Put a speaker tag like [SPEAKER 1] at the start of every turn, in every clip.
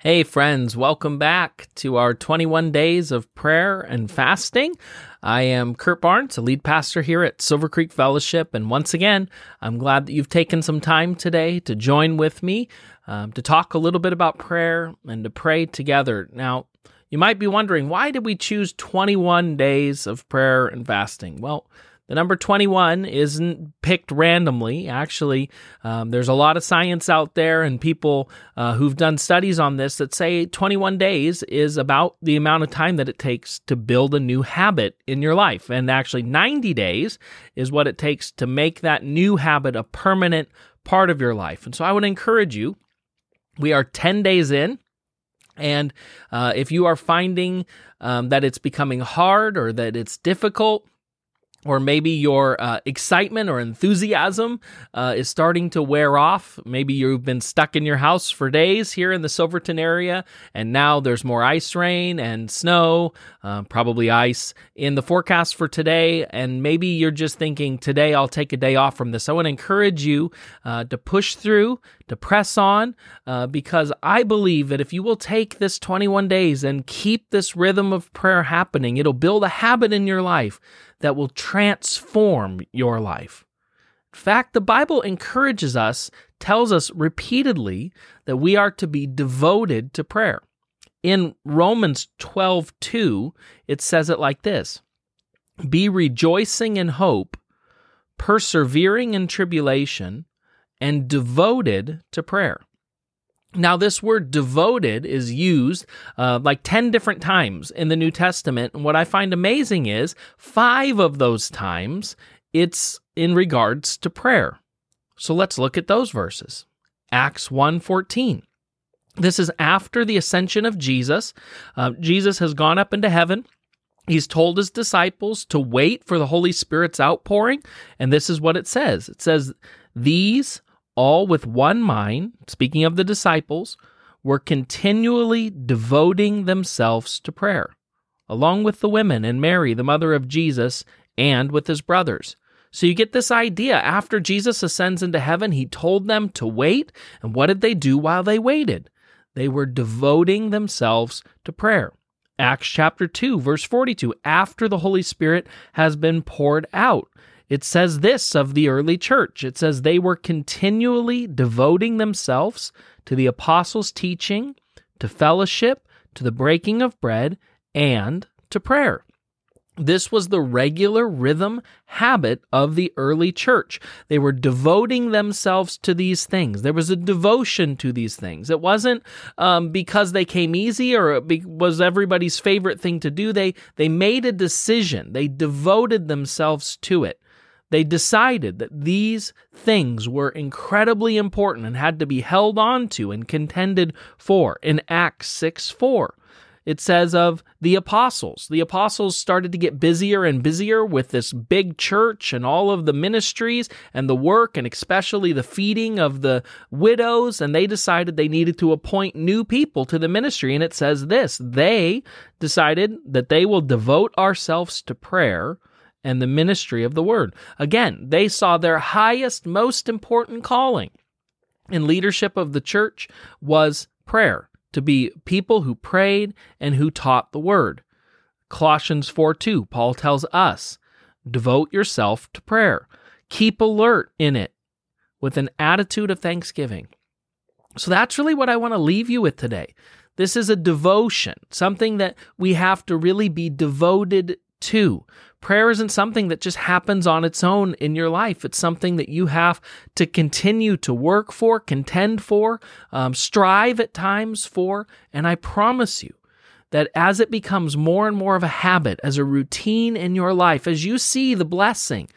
[SPEAKER 1] Hey, friends, welcome back to our 21 days of prayer and fasting. I am Kurt Barnes, a lead pastor here at Silver Creek Fellowship. And once again, I'm glad that you've taken some time today to join with me um, to talk a little bit about prayer and to pray together. Now, you might be wondering, why did we choose 21 days of prayer and fasting? Well, the number 21 isn't picked randomly. Actually, um, there's a lot of science out there and people uh, who've done studies on this that say 21 days is about the amount of time that it takes to build a new habit in your life. And actually, 90 days is what it takes to make that new habit a permanent part of your life. And so I would encourage you, we are 10 days in. And uh, if you are finding um, that it's becoming hard or that it's difficult, or maybe your uh, excitement or enthusiasm uh, is starting to wear off. Maybe you've been stuck in your house for days here in the Silverton area, and now there's more ice rain and snow, uh, probably ice in the forecast for today. And maybe you're just thinking, today I'll take a day off from this. I want to encourage you uh, to push through, to press on, uh, because I believe that if you will take this 21 days and keep this rhythm of prayer happening, it'll build a habit in your life that will transform your life. In fact, the Bible encourages us, tells us repeatedly that we are to be devoted to prayer. In Romans 12 2, it says it like this Be rejoicing in hope, persevering in tribulation, and devoted to prayer. Now, this word devoted is used uh, like 10 different times in the New Testament. And what I find amazing is five of those times it's in regards to prayer. So let's look at those verses. Acts 1:14. This is after the ascension of Jesus. Uh, Jesus has gone up into heaven. He's told his disciples to wait for the Holy Spirit's outpouring. And this is what it says it says, These all with one mind, speaking of the disciples, were continually devoting themselves to prayer, along with the women and Mary, the mother of Jesus, and with his brothers. So you get this idea. After Jesus ascends into heaven, he told them to wait. And what did they do while they waited? They were devoting themselves to prayer. Acts chapter 2, verse 42 after the Holy Spirit has been poured out it says this of the early church it says they were continually devoting themselves to the apostles' teaching, to fellowship, to the breaking of bread, and to prayer. This was the regular rhythm habit of the early church. They were devoting themselves to these things. There was a devotion to these things. It wasn't um, because they came easy or it was everybody's favorite thing to do. They they made a decision. They devoted themselves to it. They decided that these things were incredibly important and had to be held on to and contended for. In Acts 6 4, it says of the apostles. The apostles started to get busier and busier with this big church and all of the ministries and the work, and especially the feeding of the widows. And they decided they needed to appoint new people to the ministry. And it says this they decided that they will devote ourselves to prayer and the ministry of the word. Again, they saw their highest, most important calling in leadership of the church was prayer, to be people who prayed and who taught the word. Colossians 4 2, Paul tells us, devote yourself to prayer. Keep alert in it with an attitude of thanksgiving. So that's really what I want to leave you with today. This is a devotion, something that we have to really be devoted to. Prayer isn't something that just happens on its own in your life. It's something that you have to continue to work for, contend for, um, strive at times for. And I promise you that as it becomes more and more of a habit, as a routine in your life, as you see the blessing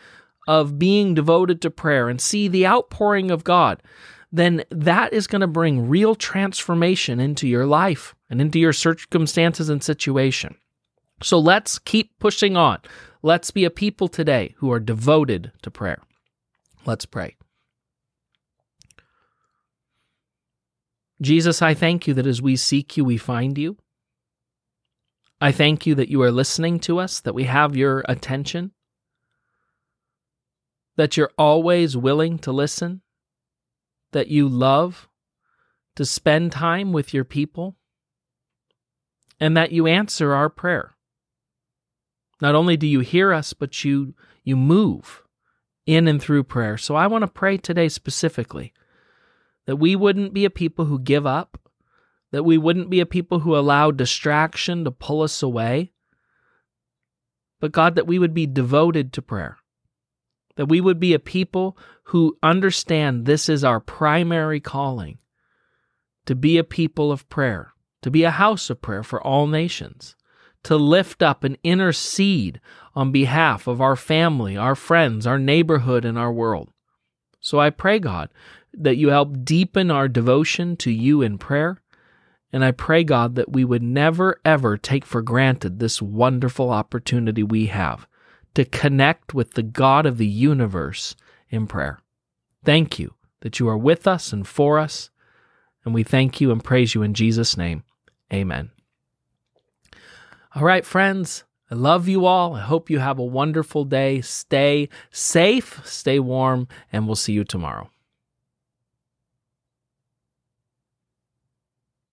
[SPEAKER 1] of being devoted to prayer and see the outpouring of God, then that is going to bring real transformation into your life and into your circumstances and situation. So let's keep pushing on. Let's be a people today who are devoted to prayer. Let's pray. Jesus, I thank you that as we seek you, we find you. I thank you that you are listening to us, that we have your attention, that you're always willing to listen, that you love to spend time with your people and that you answer our prayer. Not only do you hear us, but you you move in and through prayer. So I want to pray today specifically that we wouldn't be a people who give up, that we wouldn't be a people who allow distraction to pull us away, but God, that we would be devoted to prayer, that we would be a people who understand this is our primary calling to be a people of prayer, to be a house of prayer for all nations, to lift up and intercede on behalf of our family, our friends, our neighborhood, and our world. So I pray, God, that you help deepen our devotion to you in prayer. And I pray, God, that we would never, ever take for granted this wonderful opportunity we have to connect with the God of the universe in prayer. Thank you that you are with us and for us. And we thank you and praise you in Jesus' name. Amen. All right, friends. I love you all. I hope you have a wonderful day. Stay safe, stay warm, and we'll see you tomorrow.